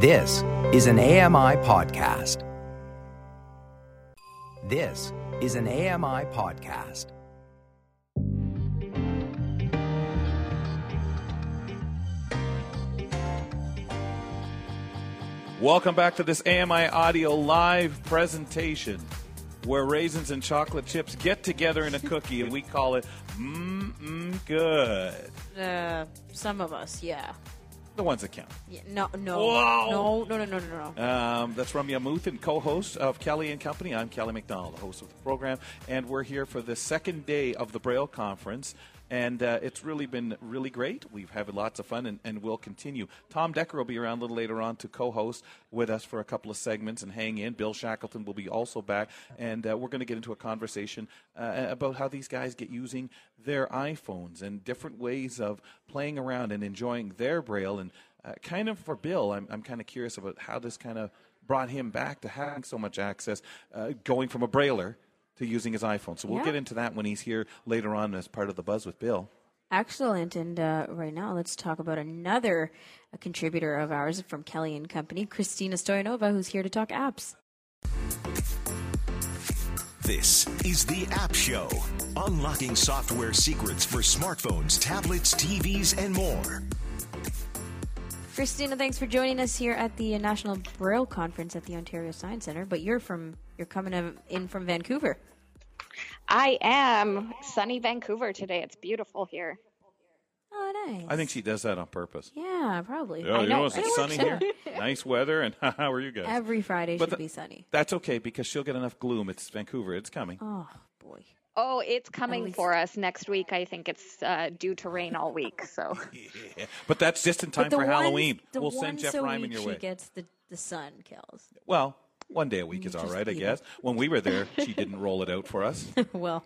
This is an AMI podcast. This is an AMI podcast. Welcome back to this AMI Audio live presentation where raisins and chocolate chips get together in a cookie and we call it mmm mm, good. Uh, some of us, yeah. The ones that count. yeah no, no, Whoa. no, no, no, no, no, no. Um, that's Ramya Amuthan co-host of Kelly and Company. I'm Kelly McDonald, the host of the program, and we're here for the second day of the Braille Conference. And uh, it's really been really great. We've had lots of fun, and, and we'll continue. Tom Decker will be around a little later on to co-host with us for a couple of segments and hang in. Bill Shackleton will be also back, and uh, we're going to get into a conversation uh, about how these guys get using their iPhones and different ways of playing around and enjoying their Braille. And uh, kind of for Bill, I'm, I'm kind of curious about how this kind of brought him back to having so much access, uh, going from a Brailler to using his iPhone. So we'll Yeah. get into that when he's here later on as part of the buzz with Bill. Excellent. And uh, right now, let's talk about another uh, contributor of ours from Kelly and Company, Christina Stoyanova, who's here to talk apps. This is the App Show, unlocking software secrets for smartphones, tablets, TVs, and more. Christina, thanks for joining us here at the National Braille Conference at the Ontario Science Center. But you're from you're coming in- in from Vancouver. I am sunny Vancouver today. It's beautiful here. Oh, nice. I think she does that on purpose. Yeah, probably. Yeah, you know. know, it's It sunny here. nice weather, and how are you guys? Every Friday But should the- be sunny. That's okay because she'll get enough gloom. It's Vancouver. It's coming. Oh boy. Oh, it's coming least- for us next week. I think it's uh, due to rain all week. So Yeah. But that's just in time for one- Halloween. we'll send Jeff a Ryman week your she way. gets the the sun kills. Well, one day a week is all right, I eat it. guess. When we were there, she didn't roll it out for us. well,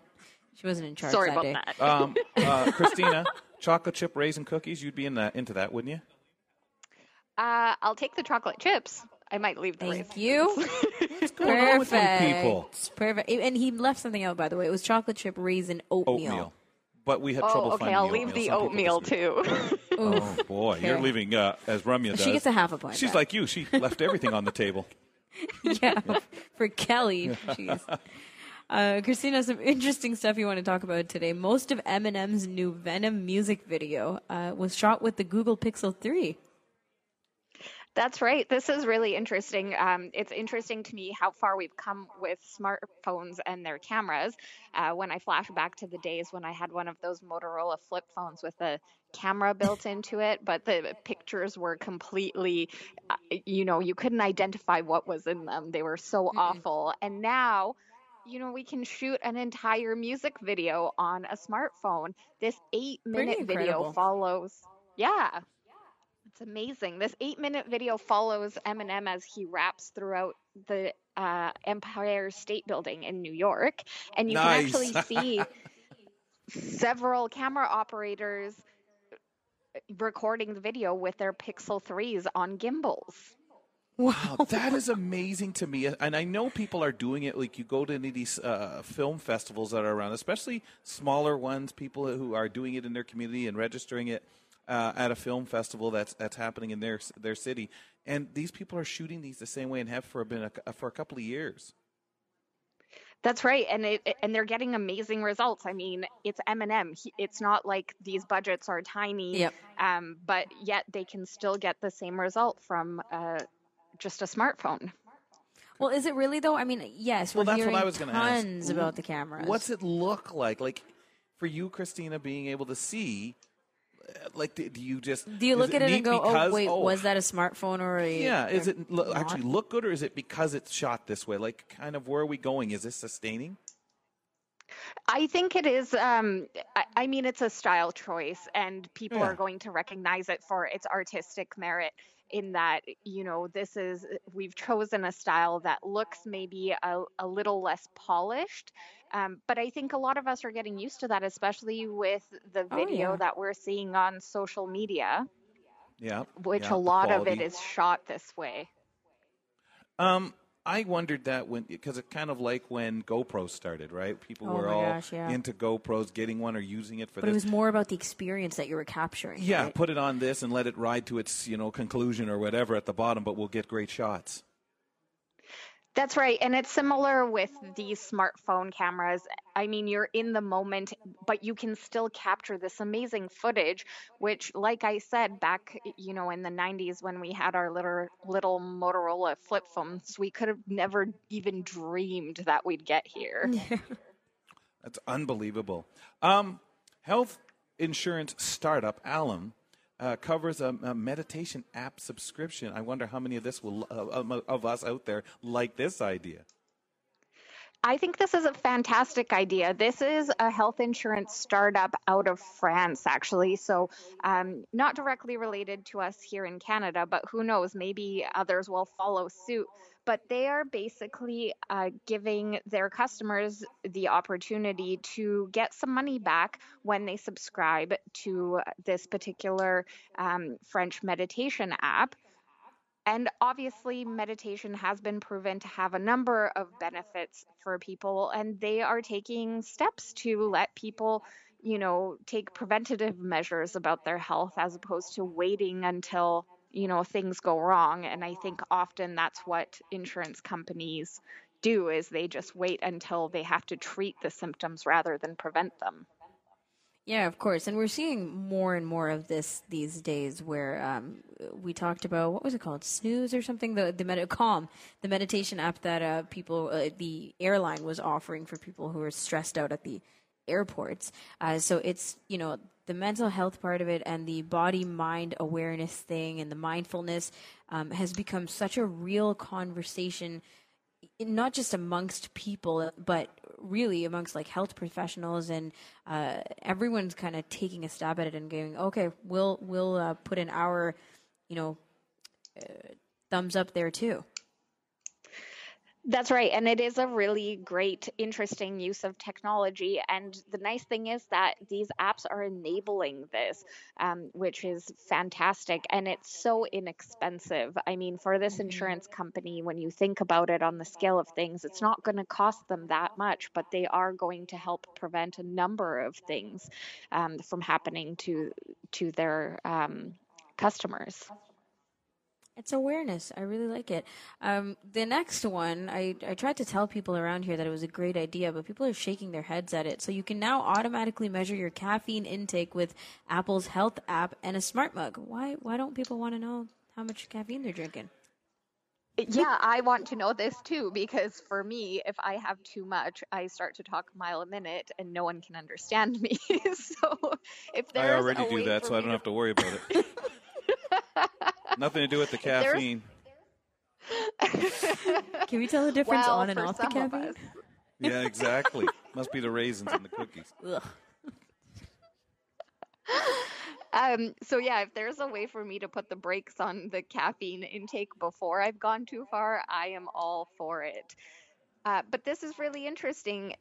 she wasn't in charge sorry that about day. that. Um, uh, Christina, chocolate chip raisin cookies. You'd be in that into that, wouldn't you? Uh, I'll take the chocolate chips. I might leave the Thank raisin. you. going on with you Perfect. people? Perfect. And he left something out, by the way. It was chocolate chip raisin oatmeal. Oatmeal. But we had trouble Oh, okay. finding I'll the leave the Some oatmeal too. Oh boy, you're leaving uh, as Ramya does. She gets a half a point. She's back. like you. She left everything on the table. yeah, for Kelly. Jeez. Uh, Christina, some interesting stuff you want to talk about today. Most of Eminem's new Venom music video uh, was shot with the Google Pixel 3. That's right. This is really interesting. Um, it's interesting to me how far we've come with smartphones and their cameras. Uh, when I flash back to the days when I had one of those Motorola flip phones with a camera built into it, but the pictures were completely, uh, you know, you couldn't identify what was in them. They were so awful. And now, you know, we can shoot an entire music video on a smartphone. This eight minute video follows. Yeah. It's amazing. This eight minute video follows Eminem as he raps throughout the uh, Empire State Building in New York. And you Nice. can actually see several camera operators recording the video with their Pixel 3s on gimbals. Wow, that is amazing to me. And I know people are doing it. Like you go to any of these uh, film festivals that are around, especially smaller ones. People who are doing it in their community and registering it uh, at a film festival that's that's happening in their their city. And these people are shooting these the same way and have for been a, for a couple of years. That's right, and it and they're getting amazing results. I mean, it's Eminem. He, it's not like these budgets are tiny, Yep. um, but yet they can still get the same result from uh, just a smartphone. Well, is it really, though? I mean, yes, Well, we're that's what I was going to ask. tons about the cameras. What's it look like? Like for you, Christina, being able to see. Like, do do you just Do you is look at it and go, because- oh, wait, was that a smartphone or a. Yeah, is it lo- actually look good, or is it because it's shot this way? Like, kind of where are we going? Is this sustaining? I think it is. Um, I, I mean, it's a style choice, and people Yeah. are going to recognize it for its artistic merit. In that, you know, this is we've chosen a style that looks maybe a, a little less polished, um, but I think a lot of us are getting used to that, especially with the Oh, video yeah. that we're seeing on social media, Yeah, which yeah, a lot of it is shot this way. Um, I wondered that when because it's kind of like when GoPro started, right? People Oh were all gosh, yeah. into GoPros, getting one or using it for But it was more about the experience that you were capturing. yeah, right? put it on this and let it ride to its you know conclusion or whatever at the bottom, but we'll get great shots. That's right. And it's similar with these smartphone cameras. I mean, you're in the moment, but you can still capture this amazing footage, which, like I said, back, you know, in the 90s when we had our little, little Motorola flip phones, we could have never even dreamed that we'd get here. That's unbelievable. Um, health insurance startup Alan uh, covers a, a meditation app subscription. I wonder how many of this will uh, of- us out there like this idea. I think this is a fantastic idea. This is a health insurance startup out of France, actually. So, um, not directly related to us here in Canada, but who knows? Maybe others will follow suit. But they are basically uh, giving their customers the opportunity to get some money back when they subscribe to this particular um, French meditation app. And obviously, meditation has been proven to have a number of benefits for people, and they are taking steps to let people, you know, take preventative measures about their health as opposed to waiting until, you know, things go wrong. And I think often that's what insurance companies do is they just wait until they have to treat the symptoms rather than prevent them. Yeah, of course, and we're seeing more and more of this these days. Where um, we talked about what was it called, Snooze or something? The the med- Calm, the meditation app that uh, people, uh, the airline was offering for people who are stressed out at the airports. Uh, so it's you know the mental health part of it and the body mind awareness thing and the mindfulness um, has become such a real conversation not just amongst people, but really amongst like health professionals and uh, everyone's kind of taking a stab at it and going, okay, we'll we'll uh, put in our, you know, uh, thumbs up there too. That's right. And it is a really great, interesting use of technology. And the nice thing is that these apps are enabling this, um, which is fantastic. And it's so inexpensive. I mean, for this insurance company, when you think about it on the scale of things, it's not going to cost them that much, but they are going to help prevent a number of things um, from happening to to their um, customers. It's awareness. I really like it. Um, the next one, I, I tried to tell people around here that it was a great idea, but people are shaking their heads at it. So you can now automatically measure your caffeine intake with Apple's Health app and a smart mug. Why why don't people want to know how much caffeine they're drinking? yeah, I want to know this too because for me, if I have too much, I start to talk a mile a minute and no one can understand me. so if there's I already a do way that, so I don't have to worry about it. Nothing to do with the caffeine. Can we tell the difference well, on and off the some of caffeine? Yeah, exactly. Must be the raisins and the cookies. Ugh. Um, so yeah, if there's a way for me to put the brakes on the caffeine intake before I've gone too far, I am all for it. Uh, but this is really interesting.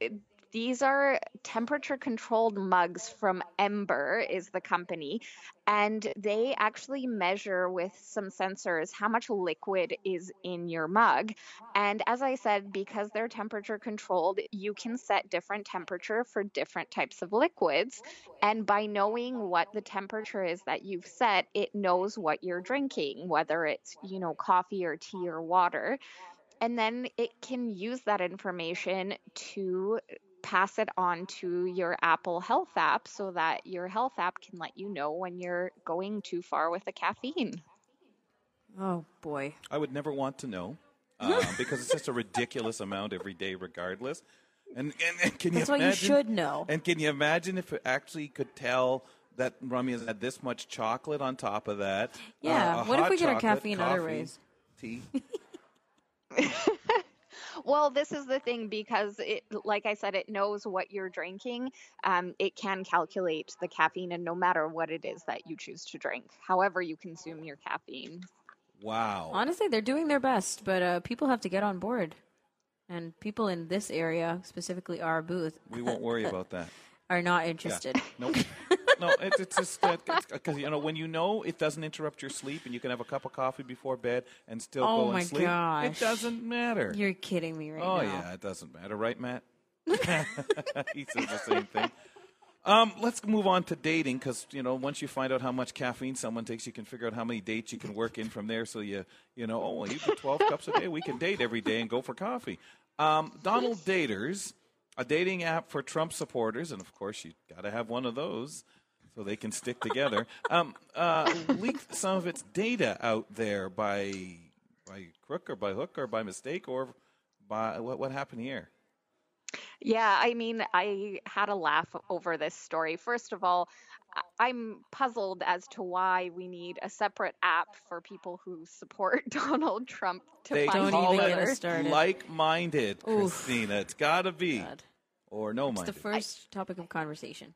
These are temperature controlled mugs from Ember is the company, and they actually measure with some sensors how much liquid is in your mug. And as I said, because they're temperature controlled, you can set different temperature for different types of liquids. And by knowing what the temperature is that you've set, it knows what you're drinking, whether it's, you know, coffee or tea or water. And then it can use that information to pass it on to your Apple Health app so that your health app can let you know when you're going too far with the caffeine. Oh boy. I would never want to know um, because it's just a ridiculous amount every day, regardless. And, and, and can That's you why you imagine? should know. And can you imagine if it actually could tell that Rummy has had this much chocolate on top of that? Yeah, uh, what if we get our chocolate, caffeine other ways? Tea. Well, this is the thing because it, like I said, it knows what you're drinking. Um, it can calculate the caffeine, and no matter what it is that you choose to drink, however you consume your caffeine. Wow. Honestly, they're doing their best, but uh, people have to get on board. And people in this area, specifically our booth, We won't worry about that. are not Yeah. interested. Nope. no, it's, it's just because you know when you know it doesn't interrupt your sleep, and you can have a cup of coffee before bed and still Oh go my and sleep. gosh. It doesn't matter. You're kidding me right now. oh now. yeah, it doesn't matter, right, Matt? he says the same thing. Um, let's move on to dating because you know once you find out how much caffeine someone takes, you can figure out how many dates you can work in from there. So you you know, oh, well, you do twelve cups a day. We can date every day and go for coffee. Um, Donald Daters, a dating app for Trump supporters, and of course you got to have one of those so they can stick together. Um, uh, leaked some of its data out there by by crook or by hook or by mistake or by what what happened here? Yeah, I mean, I had a laugh over this story. First of all, I- I'm puzzled as to why we need a separate app for people who support Donald Trump to They find Don't call even it get started. like-minded, Oof. Christina. It's got to be God. or no It's the first topic of conversation.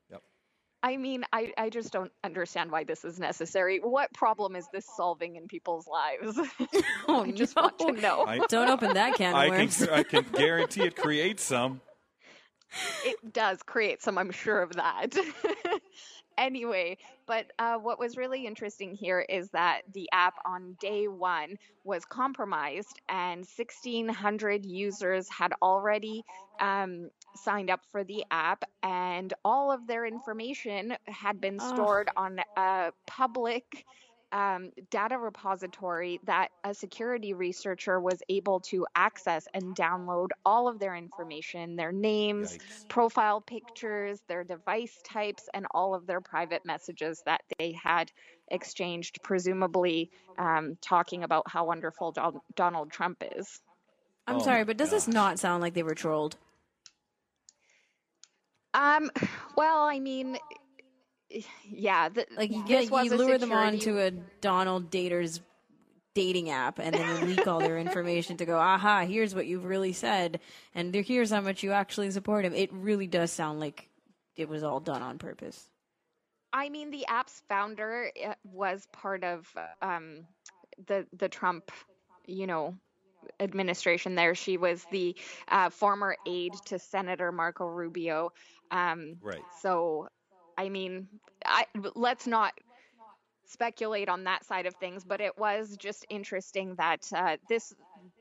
I mean, I, I just don't understand why this is necessary. What problem is this solving in people's lives? Oh, I just want to know. I, Don't open that can of I worms. can I can guarantee it creates some. it does create some, I'm sure of that. anyway, but uh, what was really interesting here is that the app on day one was compromised, and 1,600 users had already um, signed up for the app, and all of their information had been Ugh. stored on a public um, data repository that a security researcher was able to access and download all of their information, their names, Yikes. profile pictures, their device types, and all of their private messages that they had exchanged, presumably um, talking about how wonderful Don- Donald Trump is. I'm Oh sorry, but does this not sound like they were trolled? Um, well, I mean, yeah, the, Like you get you lure them on security- to a Donald Daters dating app and then you leak all their information to go, aha, here's what you've really said and here's how much you actually support him. It really does sound like it was all done on purpose. I mean, the app's founder uh, was part of um, the the Trump, you know, administration. There, she was the uh, former aide to Senator Marco Rubio. Um, Right. So, I mean, I let's not speculate on that side of things, but it was just interesting that uh, this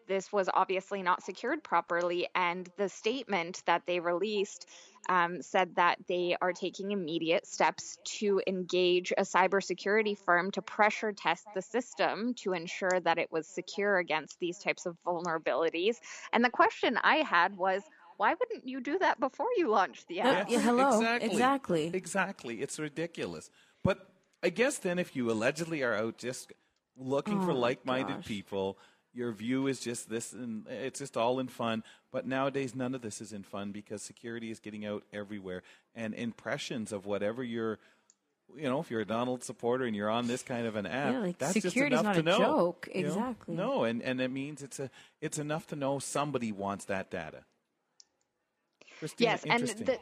this was obviously not secured properly, and the statement that they released um, said that they are taking immediate steps to engage a cybersecurity firm to pressure test the system to ensure that it was secure against these types of vulnerabilities. And the question I had was, why wouldn't you do that before you launched the app? Yeah, hello. Exactly. Exactly. Exactly. It's ridiculous. But I guess then if you allegedly are out just looking for Oh, like-minded gosh. people, your view is just this and it's just all in fun. But nowadays none of this is in fun because security is getting out everywhere and impressions of whatever you're you know, if you're a Donald supporter and you're on this kind of an app, Yeah, like, that's security's just enough not to a know. joke. you know? Exactly. No, and, and it means it's a it's enough to know somebody wants that data. Christina, yes, and the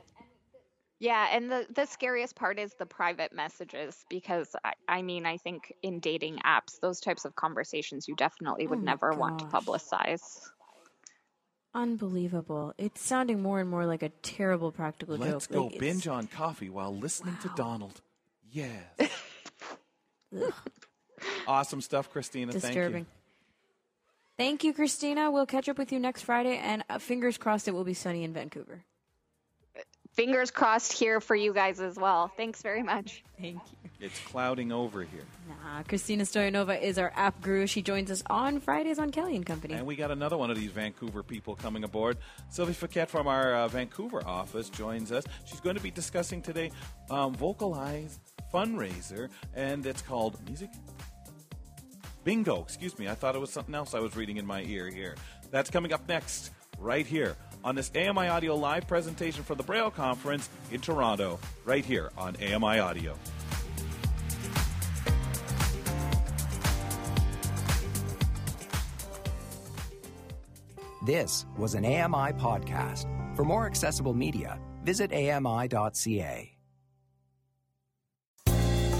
yeah, and the the scariest part is the private messages because I, I mean I think in dating apps those types of conversations you definitely would Oh my never want to publicize. Unbelievable. It's sounding more and more like a terrible practical joke. Let's go Like, it's- binge on coffee while listening to Donald. Yes. awesome stuff, Christina. disturbing. Thank you, Thank you, Christina. We'll catch up with you next Friday, and uh, fingers crossed it will be sunny in Vancouver. Fingers crossed here for you guys as well. Thanks very much. Thank you. It's clouding over here. Nah, Christina Stoyanova is our app guru. She joins us on Fridays on Kelly and Company. And we got another one of these Vancouver people coming aboard. Sylvie Fouquet from our uh, Vancouver office joins us. She's going to be discussing today um, Vocalize fundraiser, and it's called Music Bingo. Excuse me. I thought it was something else I was reading in my ear here. That's coming up next, right here on this AMI Audio live presentation for the Braille Conference in Toronto, right here on AMI Audio. This was an AMI podcast. For more accessible media, visit ami.ca.